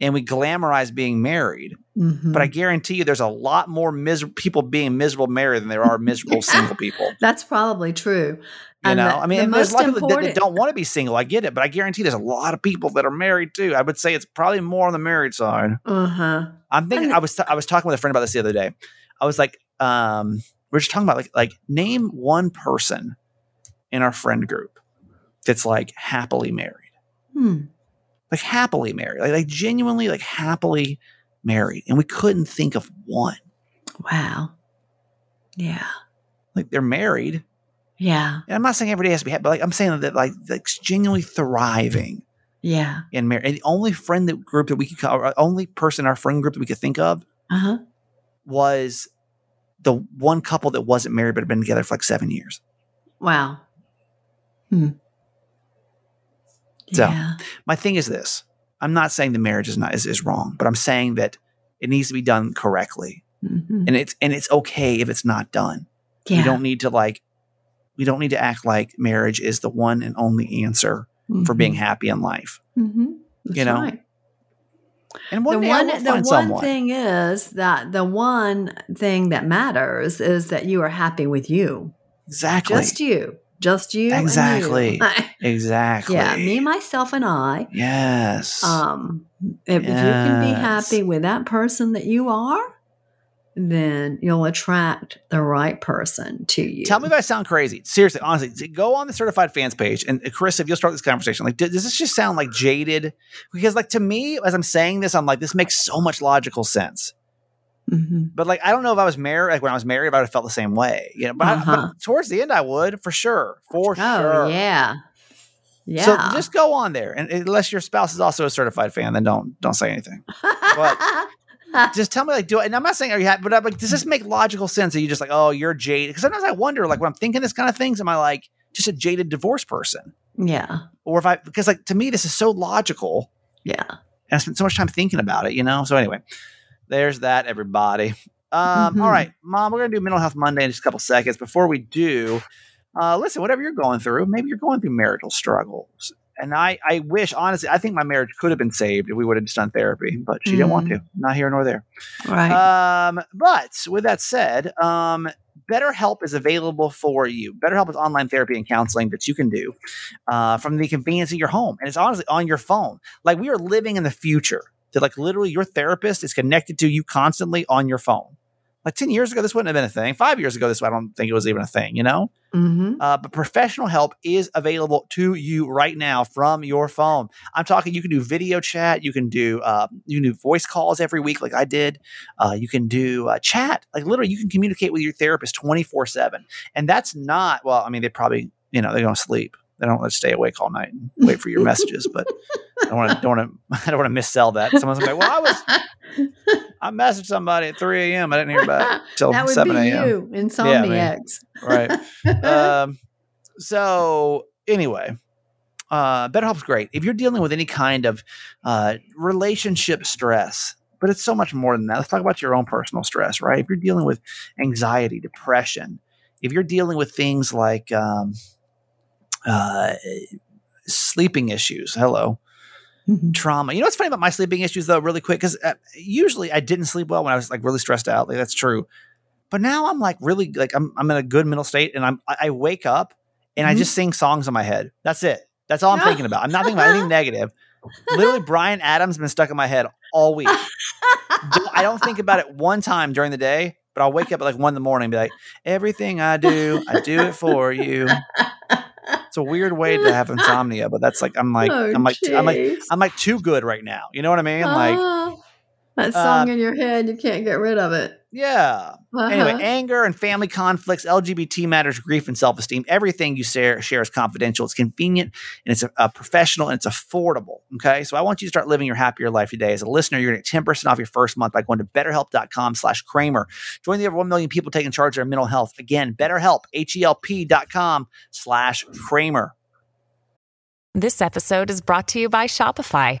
A: and we glamorize being married.
D: Mm-hmm.
A: But I guarantee you there's a lot more miser- people being miserable married than there are miserable single people.
D: That's probably true.
A: You
D: And
A: know,
D: the-
A: I mean,
D: the
A: there's a lot of people that, that don't want to be single. I get it, but I guarantee there's a lot of people that are married too. I would say it's probably more on the married side.
D: Uh-huh.
A: I'm thinking.
D: And-
A: I was I was talking with a friend about this the other day. I was like, um, we are just talking about like like name one person in our friend group that's like happily married,
D: Hmm.
A: like happily married, like, like genuinely like happily married, and we couldn't think of one.
D: Wow. Yeah.
A: Like they're married,
D: Yeah.
A: and I'm not saying every day has to be happy, but like I'm saying that like that's genuinely thriving
D: Yeah.
A: in marriage. And the only friend that group that we could, co- or only person in our friend group that we could think of
D: Uh-huh.
A: was the one couple that wasn't married but had been together for like seven years.
D: Wow. Hmm.
A: So-
D: yeah.
A: My thing is this: I'm not saying the marriage is not is, is wrong, but I'm saying that it needs to be done correctly,
D: Mhm.
A: and it's and it's okay if it's not done.
D: Yeah.
A: We don't need to like, we don't need to act like marriage is the one and only answer for being happy in life.
D: Mhm.
A: You know,
D: right.
A: And one
D: the one, the one
A: someone.
D: thing is that the one thing that matters is that you are happy with you,
A: exactly,
D: just you, just you, and you.
A: Exactly. exactly.
D: yeah, me, myself, and I.
A: Yes.
D: Um, if, if you can be happy with that person that you are, then you'll attract the right person to you.
A: Tell me if I sound crazy. Seriously, honestly, go on the certified fans page and uh, Chris, if you'll start this conversation, like, does this just sound like jaded? Because, like, to me, as I'm saying this, I'm like, this makes so much logical sense.
D: Mhm.
A: But like, I don't know if I was married, like when I was married, if I would have felt the same way. You know, but,
D: Uh-huh.
A: but towards the end, I would for sure, for
D: Oh
A: sure.
D: yeah, yeah.
A: So just go on there, and unless your spouse is also a certified fan, then don't don't say anything. just tell me like do it and i'm not saying are you happy but I'm like does this make logical sense are you just like oh you're jaded? Because sometimes i wonder like when i'm thinking this kind of things am i like just a jaded divorce person?
D: Yeah,
A: or if i because like to me this is so logical.
D: Yeah.
A: and i spent so much time thinking about it you know? So anyway there's that everybody. Um
D: Mhm.
A: all right mom we're gonna do mental health monday in just a couple seconds. Before we do uh listen whatever you're going through maybe you're going through marital struggles and I, I wish, honestly, I think my marriage could have been saved if we would have just done therapy, but she didn't want to. Not here nor there.
D: Right.
A: Um, but with that said, um, BetterHelp is available for you. BetterHelp is online therapy and counseling that you can do uh, from the convenience of your home, and it's honestly on your phone. Like we are living in the future. That like literally your therapist is connected to you constantly on your phone. Like ten years ago, this wouldn't have been a thing. Five years ago, this I don't think it was even a thing. You know.
D: mm-hmm.
A: Uh, but professional help is available to you right now from your phone. I'm talking. You can do video chat. You can do uh, you can do voice calls every week, like I did. Uh, you can do uh, chat. Like literally, you can communicate with your therapist 24 seven. And that's not well. I mean, they probably you know they're going to sleep. They don't let stay awake all night and wait for your messages. But I don't want to don't want to I don't want to missell that. Someone's like, well, I was I messaged somebody at 3 a.m. I didn't hear back till
D: that would
A: 7
D: be
A: a.m.
D: you, insomniacs.
A: right. um, so anyway, uh, BetterHelp's great if you're dealing with any kind of uh, relationship stress. But it's so much more than that. Let's talk about your own personal stress, right? If you're dealing with anxiety, depression, if you're dealing with things like um, uh, sleeping issues, hello,
D: Mhm.
A: trauma. You know what's funny about my sleeping issues though, really quick, because uh, usually I didn't sleep well when I was like really stressed out. Like that's true, but now I'm like really like I'm I'm in a good mental state, and I'm I I wake up and I
D: Mhm.
A: just sing songs in my head. That's it. That's all I'm thinking about. I'm not thinking about anything negative. Literally, Bryan Adams has been stuck in my head all week. I don't think about it one time during the day, but I'll wake up at like one in the morning and be like, everything I do, I do it for you. It's a weird way to have insomnia, but that's like I'm like
D: Oh,
A: I'm like I'm like. I'm like too good right now. You know what I mean? Like
D: Ah, that song
A: uh,
D: in your head, you can't get rid of it.
A: Yeah. Anyway,
D: Uh-huh.
A: anger and family conflicts, LGBT matters, grief and self esteem. Everything you share, share is confidential. It's convenient and it's a, a professional and it's affordable. Okay. So I want you to start living your happier life today. As a listener, you're going to get 10% off your first month by going to betterhelp.com slash Kramer. Join the over 1 million people taking charge of their mental health. Again, betterhelp, H-E-L-P dot com slash Kramer.
E: This episode is brought to you by Shopify.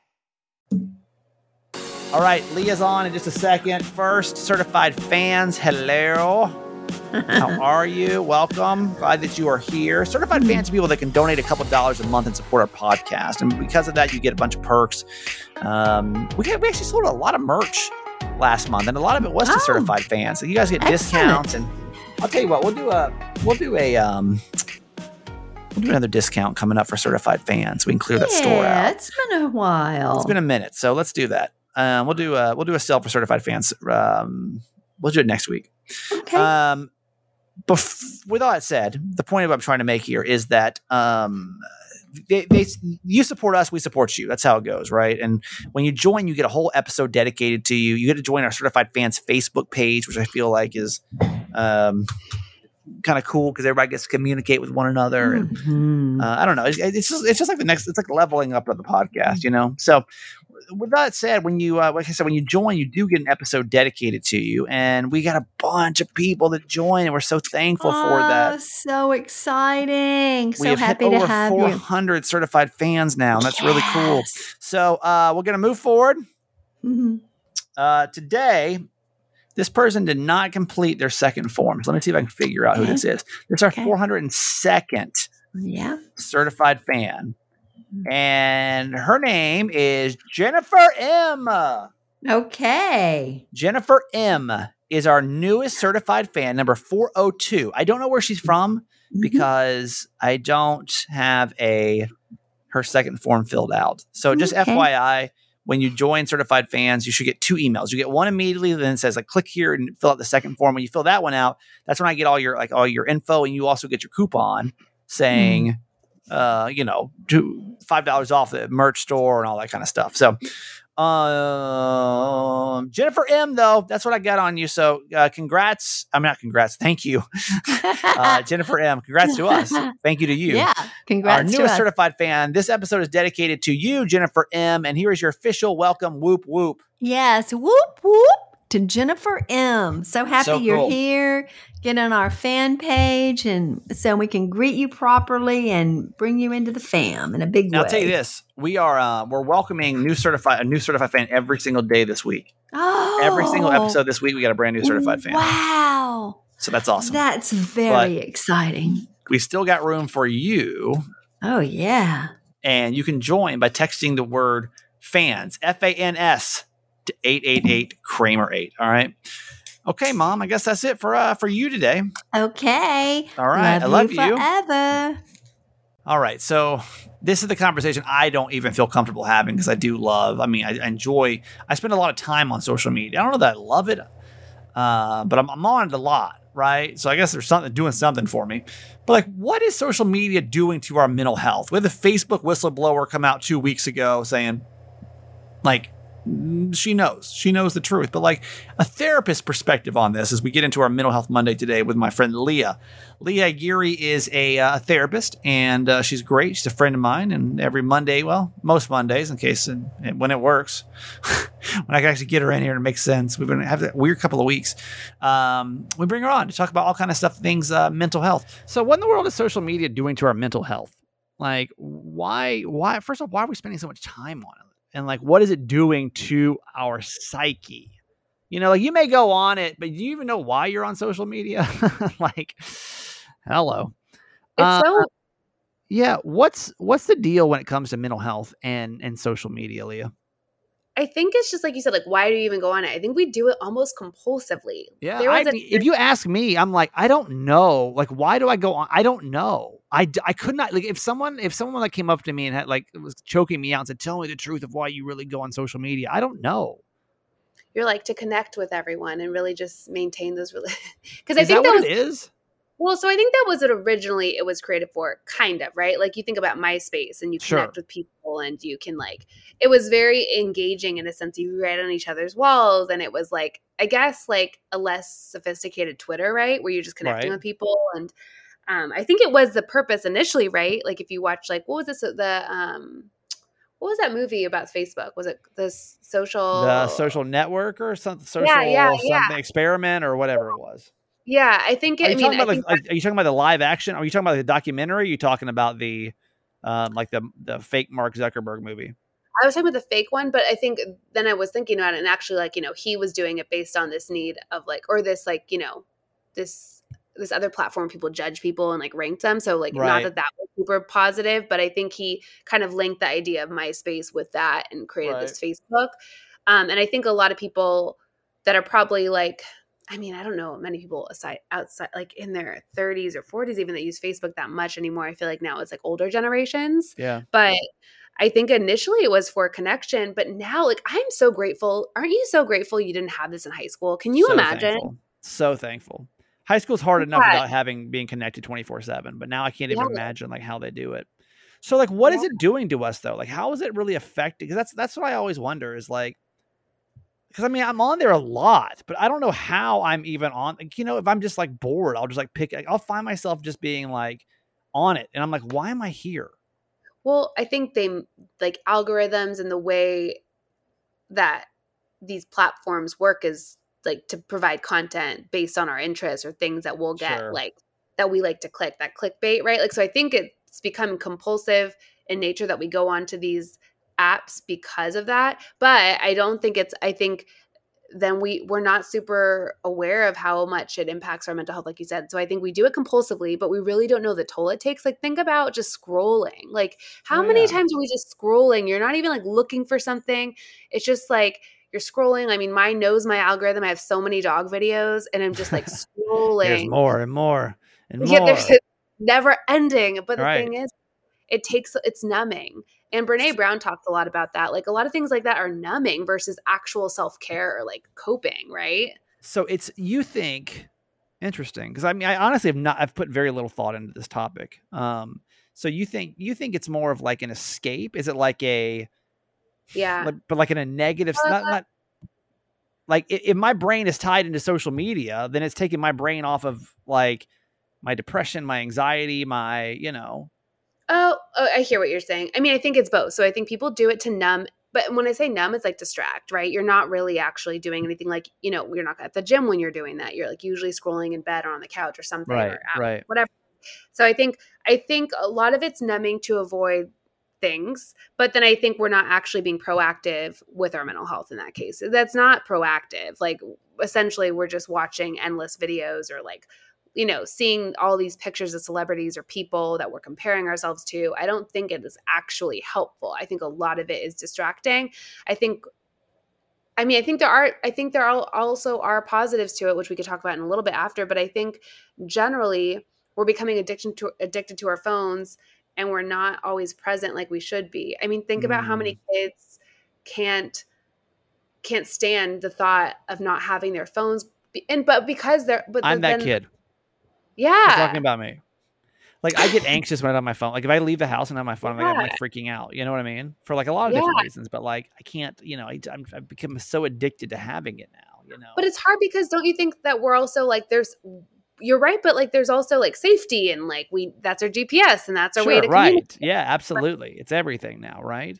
A: All right, Leah's on in just a second. First, certified fans, hello. How are you? Welcome. Glad that you are here. Certified fans are people that can donate a couple dollars a month and support our podcast. And because of that, you get a bunch of perks. Um, we, got, we actually sold a lot of merch last month, and a lot of it was to
D: Oh.
A: certified fans. So you guys get
D: Excellent.
A: discounts. And I'll tell you what, we'll do a we'll do a um we'll do another discount coming up for certified fans. We can clear that store
D: yeah,
A: out.
D: it's been a while.
A: It's been a minute, so let's do that. Um, we'll do a we'll do a sale for certified fans. Um, we'll do it next week.
D: okay.
A: Um, bef- with all that said, the point of what I'm trying to make here is that um, they, they you support us, we support you. That's how it goes, right? And when you join, you get a whole episode dedicated to you. You get to join our certified fans Facebook page, which I feel like is um, kind of cool because everybody gets to communicate with one another. And
D: Mhm.
A: uh, I don't know. It's, it's just it's just like the next. It's like leveling up of the podcast, you know. So with that said, when you uh, like I said, when you join, you do get an episode dedicated to you, and we got a bunch of people that join, and we're so thankful for
D: Oh,
A: that.
D: So exciting.
A: We
D: so
A: have
D: happy
A: hit
D: to
A: over
D: have you.
A: 400 certified fans now, and that's really cool. So uh, we're gonna move forward.
D: Mhm.
A: Uh, today, this person did not complete their second form. So let me see if I can figure out who this is. This is our
D: Okay.
A: 402nd
D: Yeah.
A: certified fan.
D: Mm-hmm.
A: And her name is Jennifer M.
D: Okay.
A: Jennifer M is our newest certified fan, number 402. I don't know where she's from
D: Mhm.
A: because I don't have a her second form filled out. So just
D: Okay.
A: FYI, when you join certified fans, you should get two emails. You get one immediately, then it says like click here and fill out the second form. When you fill that one out, that's when I get all your like all your info, and you also get your coupon saying, uh, you know, two five dollars off the merch store and all that kind of stuff. So um, Jennifer M, though, that's what I got on you. So, uh, congrats. I'm not congrats. Thank you, uh, Jennifer M. Congrats to us. Thank you to you.
D: Yeah.
A: Our
D: Congrats to
A: newest certified fan. This episode is dedicated to you, Jennifer M. And here is your official welcome. Whoop whoop.
D: Yes. Whoop whoop to Jennifer M. So happy
A: So
D: you're
A: cool.
D: here. Get on our fan page and so we can greet you properly and bring you into the fam in a big
A: Now,
D: way.
A: I'll tell you this: we are uh, we're welcoming new certified a new certified fan every single day this week.
D: Oh.
A: Every single episode this week, we got a brand new certified fan.
D: Wow.
A: So that's awesome.
D: That's very exciting.
A: we still got room for you
D: Oh yeah.
A: and you can join by texting the word fans F A N S to eight eight eight Kramer eight. All right. Okay, mom. I guess that's it for uh for you today.
D: Okay.
A: All right,
D: Love
A: I love
D: you
A: you.
D: forever.
A: All right. So this is the conversation I don't even feel comfortable having because I do love. I mean, I, I enjoy. I spend a lot of time on social media. I don't know that I love it, uh, but I'm, I'm on it a lot. Right. So I guess there's something doing something for me. But like, what is social media doing to our mental health? We had the Facebook whistleblower come out two weeks ago saying, like, she knows. She knows the truth. But like a therapist perspective on this as we get into our mental health Monday today with my friend Leah. Leah Geary is a uh, therapist and uh, she's great. She's a friend of mine. And every Monday, well, most Mondays, in case and, and when it works, when I can actually get her in here it makes sense, we've been having a weird couple of weeks. Um, we bring her on to talk about all kind of stuff, things, uh, mental health.
B: So, what in the world is social media doing to our mental health? Like, why? Why? First off, why are we spending so much time on it? And like, what is it doing to our psyche? You know, like you may go on it, but do you even know why you're on social media? like, hello.
F: It's
B: Uh,
F: so
B: Yeah, what's what's the deal when it comes to mental health and and social media, Leah?
F: I think it's just like you said, like why do you even go on it? I think we do it almost compulsively.
B: Yeah,
F: There was
B: I-
F: a-
B: if you ask me, I'm like, I don't know. Like, why do I go on? I don't know. I, I could not like if someone if someone like came up to me and had like was choking me out and said, "Tell me the truth of why you really go on social media." I don't know.
F: You're like to connect with everyone and really just maintain those really, because I think
B: that
F: that,
B: what
F: was
B: it is?
F: Well. So I think that was what originally it was created for, kind of right. Like you think about MySpace and you
B: Sure.
F: connect with people and you can like it was very engaging in a sense. You read on each other's walls and it was like I guess like a less sophisticated Twitter, right, where you're just connecting
B: Right.
F: with people and um, I think it was the purpose initially, right? Like if you watch, like what was this? The um, what was that movie about Facebook? Was it this social
A: The social network or something, social
F: Yeah, yeah,
A: something
F: yeah.
A: experiment or whatever it was.
F: Yeah, I think. It,
A: Are
F: I
A: you
F: mean, I
A: about
F: think
A: like, are you talking about the live action? Are you talking about the documentary? Are you talking about the um, like the the fake Mark Zuckerberg movie?
F: I was talking about the fake one, but I think then I was thinking about it, and actually, like you know, he was doing it based on this need of like, or this like you know, this this other platform people judge people and like rank them. So like, not that that was super positive, but I think he kind of linked the idea of MySpace with that and created this Facebook. Um, and I think a lot of people that are probably like, I mean, I don't know many people aside outside like in their 30s or 40s even that use Facebook that much anymore. I feel like now it's like older generations
A: Yeah.
F: but I think initially it was for connection, but now like I'm so grateful. Aren't you so grateful you didn't have this in high school? Can you
A: So
F: imagine?
A: Thankful. So thankful. High school's hard enough
F: Yeah.
A: without having being connected 24/7, but now I can't even
F: Yeah.
A: imagine like how they do it. So like what is
F: Yeah.
A: it doing to us though? Like how is it really affecting cuz that's that's what I always wonder is like cuz I mean I'm on there a lot, but I don't know how I'm even on like you know if I'm just like bored, I'll just like pick I'll find myself just being like on it and I'm like why am I here?
F: Well, I think they like algorithms and the way that these platforms work is like to provide content based on our interests or things that we'll get
A: Sure.
F: like that we like to click that clickbait, right? Like so I think it's become compulsive in nature that we go onto these apps because of that. But I don't think it's I think then we we're not super aware of how much it impacts our mental health like you said so i think we do it compulsively but we really don't know the toll it takes like think about just scrolling like how
A: Oh,
F: many
A: yeah.
F: times are we just scrolling you're not even like looking for something it's just like you're scrolling i mean mine knows my algorithm i have so many dog videos and i'm just like scrolling There's
A: more and more and more.
F: yeah, there's never ending. But the
A: Right.
F: thing is, it takes it's numbing. And Brene Brown talked a lot about that. Like a lot of things like that are numbing versus actual self care or like coping, right?
A: So it's you think interesting because I mean I honestly have not I've put very little thought into this topic. Um, so you think you think it's more of like an escape? Is it like a
F: Yeah.
A: like, but like in a negative
F: Uh,
A: not, not like if my brain is tied into social media, then it's taking my brain off of like my depression, my anxiety, my you know
F: Oh, oh, I hear what you're saying. I mean, I think it's both. So I think people do it to numb. But when I say numb, it's like distract, right? You're not really actually doing anything like, you know, you're not at the gym when you're doing that. You're like usually scrolling in bed or on the couch or something.
A: right
F: or out,
A: right
F: whatever. So I think I think a lot of it's numbing to avoid things, but then I think we're not actually being proactive with our mental health in that case. That's not proactive. Like essentially we're just watching endless videos or like you know, seeing all these pictures of celebrities or people that we're comparing ourselves to, I don't think it is actually helpful. I think a lot of it is distracting. I think I mean, I think there are I think there are also are positives to it which we could talk about in a little bit after, but I think generally we're becoming addicted to addicted to our phones and we're not always present like we should be. I mean, think about how many mm. kids can't can't stand the thought of not having their phones and but because they're but
A: I'm that kid.
F: Yeah
A: You're talking about me. Like I get anxious when I'm on my phone. Like if I leave the house and I'm on my phone, I'm, like, I'm like freaking out. You know what I mean? For like a lot of different reasons. But like I can't. You know, I, I'm, I've become so addicted to having it now. You know.
F: But it's hard because don't you think that we're also like there's you're right, but like there's also like safety and like we that's our GPS and that's our way
A: Sure,
F: to
A: right. Yeah, absolutely. It's everything now, right?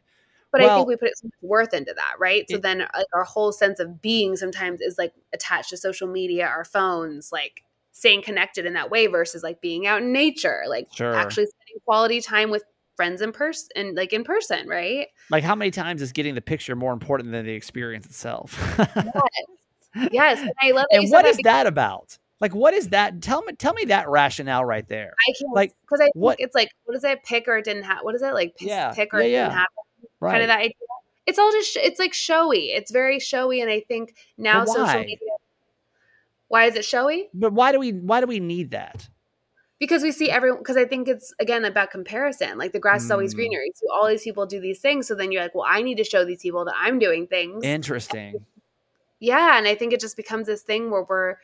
F: But I think we put so much worth into that, right? So
A: It-
F: then like our whole sense of being sometimes is like attached to social media, our phones, like staying connected in that way versus like being out in nature, like
A: Sure.
F: actually spending quality time with friends in person and like in person, right?
A: Like how many times is getting the picture more important than the experience itself?
F: Yes. And I love that
A: and what
F: that
A: is that about? Like what is that? Tell me tell me that rationale right there.
F: I can't
A: like,
F: because I think
A: what-
F: it's like what is it? Pick or it didn't happen. What is it like? Piss,
A: Yeah,
F: pick or
A: yeah, yeah.
F: didn't happen.
A: Right.
F: Kind of that idea. It's all just sh- it's like showy. It's very showy, and I think now social media. Why is it showy?
A: but why do we why do we need that?
F: Because we see everyone. Because I think it's again about comparison. Like the grass is always
A: Mm.
F: greener. You see all these people do these things, so then you're like, well, I need to show these people that I'm doing things.
A: Interesting.
F: Yeah, and I think it just becomes this thing where we're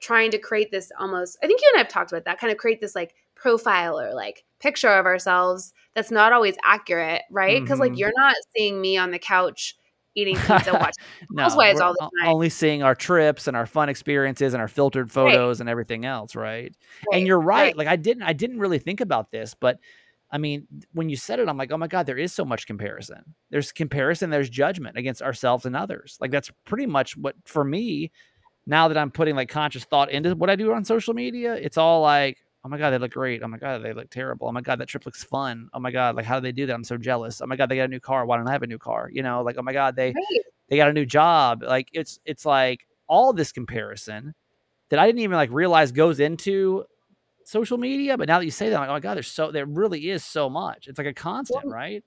F: trying to create this almost I think you and I have talked about that, kind of create this like profile or like picture of ourselves that's not always accurate, right? Because
A: Mhm.
F: like you're not seeing me on the couch eating pizza, watching
A: no,
F: Housewives all the time.
A: Only seeing our trips and our fun experiences and our filtered photos and everything else, right?
F: Right,
A: And you're right.
F: right.
A: Like I didn't I didn't really think about this, but I mean, when you said it, I'm like, oh my God, there is so much comparison. There's comparison, there's judgment against ourselves and others. Like that's pretty much what for me, now that I'm putting like conscious thought into what I do on social media, it's all like, oh my God, they look great. Oh my God, they look terrible. Oh my God, that trip looks fun. Oh my God, like how do they do that? I'm so jealous. Oh my God, they got a new car. Why don't I have a new car? You know, like, oh my God, they
F: Right.
A: they got a new job. Like it's it's like all this comparison that I didn't even like realize goes into social media. But now that you say that, I'm like, oh my god, there's so there really is so much. It's like a constant,
F: Well,
A: right?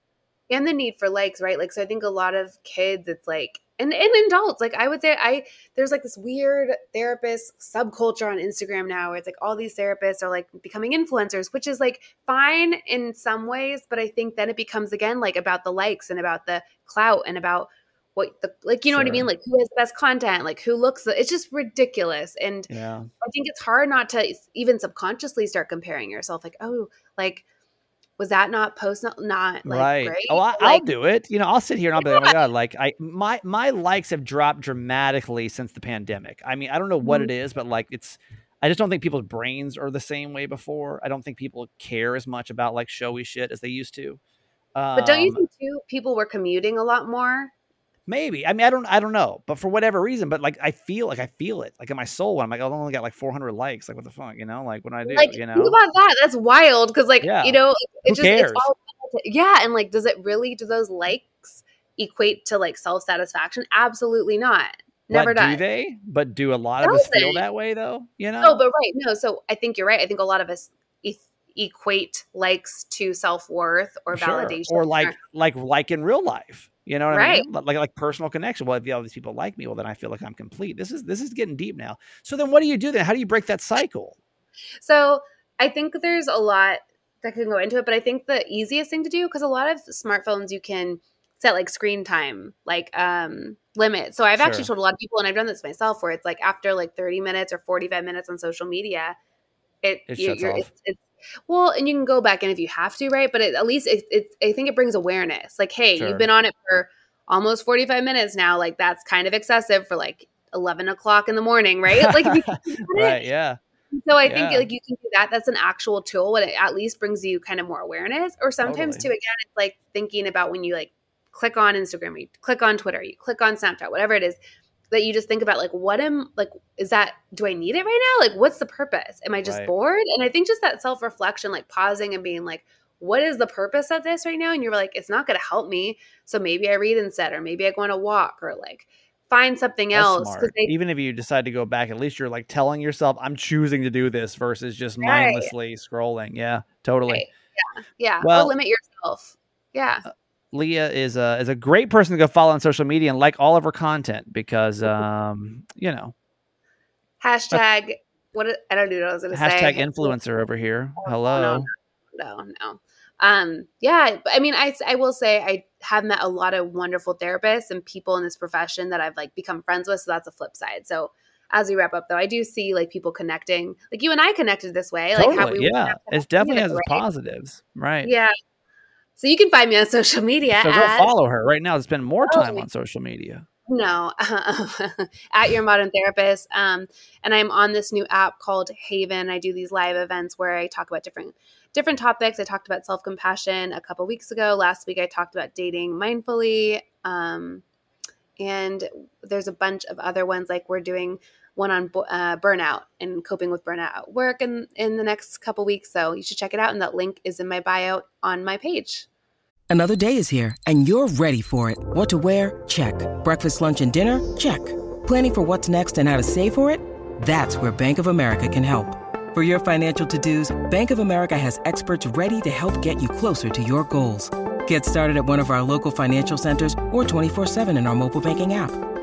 F: and the need for likes, right? Like, so I think a lot of kids, it's like, and, and adults, like I would say, I there's like this weird therapist subculture on Instagram now, where it's like all these therapists are like becoming influencers, which is like fine in some ways, but I think then it becomes again like about the likes and about the clout and about what the like, you know what I mean? Like who has the best content, like who looks. The, it's just ridiculous, and
A: Yeah.
F: I think it's hard not to even subconsciously start comparing yourself. Like, oh, like was that not post not, not like
A: right.
F: great?
A: Oh, I, I'll
F: Like,
A: do it. You know, I'll sit here and I'll be like, oh my god, like I my my likes have dropped dramatically since the pandemic. I mean, I don't know what
F: Mhm.
A: it is, but like it's I just don't think people's brains are the same way before. I don't think people care as much about like showy shit as they used to.
F: But don't you
A: Um,
F: think too? People were commuting a lot more.
A: Maybe. I mean, I don't. I don't know. But for whatever reason, but like I feel like I feel it, like in my soul. When I'm like, oh, I only got like 400 likes. Like, what the fuck, you know? Like, what do I do?
F: Like
A: you know?
F: think about that. That's wild because like
A: Yeah.
F: you know
A: Who
F: it's just
A: cares?
F: it's all yeah. And like, does it really? Do those likes equate to like self satisfaction? Absolutely not. Never
A: but
F: does.
A: do they? But do a lot of us feel that way though? You know?
F: No, but right. No, so I think you're right. I think a lot of us equate likes to self worth or
A: Sure.
F: validation
A: or like like like in real life. You know what I mean? Like like personal connection. Well, if all these people like me, well then I feel like I'm complete. This is this is getting deep now. So then what do you do then? How do you break that cycle?
F: So I think there's a lot that can go into it, but I think the easiest thing to do because a lot of smartphones you can set like screen time like um limit. So I've actually told a lot of people, and I've done this myself, where it's like after like 30 minutes or 45 minutes on social media, it,
A: It
F: you-
A: off.
F: It's, it's well, and you can go back in if you have to, right? But it, at least it, it, I think it brings awareness. Like, hey,
A: Sure.
F: you've been on it for almost 45 minutes now. Like that's kind of excessive for like 11 o'clock in the morning, right? Like if you think about it,
A: right, yeah.
F: so I think like you can do that. That's an actual tool, but it at least brings you kind of more awareness. Or sometimes
A: Totally.
F: too, again, it's like thinking about when you like click on Instagram, you click on Twitter, you click on Snapchat, whatever it is, that you just think about like what am like is that do I need it right now? Like what's the purpose? Am I just
A: Right.
F: bored? And I think just that self reflection, like pausing and being like, what is the purpose of this right now? And you're like, it's not going to help me. So maybe I read instead, or maybe I go on a walk, or like find something
A: That's
F: else. they,
A: Even if you decide to go back, at least you're like telling yourself, I'm choosing to do this versus just
F: Right.
A: mindlessly scrolling. Yeah, totally.
F: Right. yeah, yeah.
A: Well-
F: or limit yourself. Yeah.
A: Leah is a is a great person to go follow on social media and like all of her content because um you know
F: Hashtag what I don't know what I was gonna
A: hashtag
F: say.
A: influencer over here.
F: Oh,
A: Hello.
F: No, no. Um, yeah, I mean, I I will say I have met a lot of wonderful therapists and people in this profession that I've like become friends with. So that's a flip side. So as we wrap up, though, I do see like people connecting, like you and I connected this way. Like how we
A: yeah. It definitely has its positives, right?
F: Yeah. So you can find me on social media
A: So go
F: at
A: follow her right now. Spend more time
F: Oh.
A: on social media.
F: No, at your modern therapist. Um, and I'm on this new app called Haven. I do these live events where I talk about different different topics. I talked about self compassion a couple weeks ago. Last week I talked about dating mindfully. Um, and there's a bunch of other ones like we're doing one on uh, burnout and coping with burnout at work in in the next couple weeks. So you should check it out. And that link is in my bio on my page.
G: Another day is here, and you're ready for it. What to wear? Check. Breakfast, lunch, and dinner? Check. Planning for what's next and how to save for it? That's where Bank of America can help. For your financial to-dos, Bank of America has experts ready to help get you closer to your goals. Get started at one of our local financial centers or 24-7 in our mobile banking app.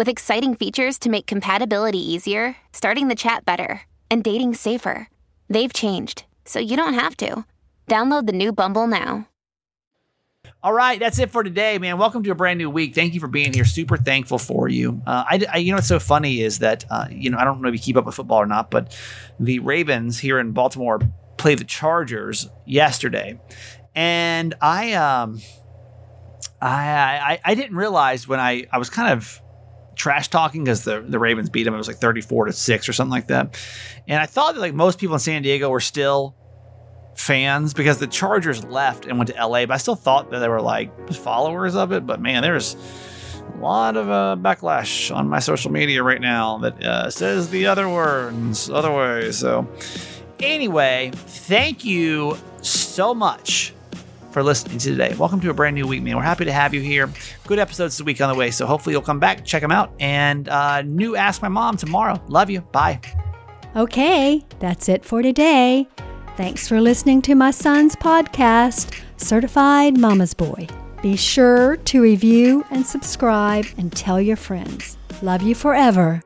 H: With exciting features to make compatibility easier, starting the chat better, and dating safer. They've changed, so you don't have to. Download the new Bumble now.
A: All right, that's it for today, man. Welcome to a brand new week. Thank you for being here. Super thankful for you. Uh, I, I, you know, what's so funny is that, uh, you know, I don't know if you keep up with football or not, but the Ravens here in Baltimore played the Chargers yesterday, and I, um, I, I, I didn't realize when I, I was kind of trash talking because the, the Ravens beat them. It was like 34 to 6 or something like that. And I thought that like most people in San Diego were still fans because the Chargers left and went to LA, but I still thought that they were like followers of it. But man, there's a lot of uh, backlash on my social media right now that uh, says the other words, other ways. So, anyway, thank you so much for listening to today. Welcome to a brand new week, man. We're happy to have you here. Good episodes this week on the way, so hopefully you'll come back, check them out, and uh, new Ask My Mom tomorrow. Love you. Bye.
D: Okay, that's it for today. Thanks for listening to my son's podcast, Certified Mama's Boy. Be sure to review and subscribe and tell your friends. Love you forever.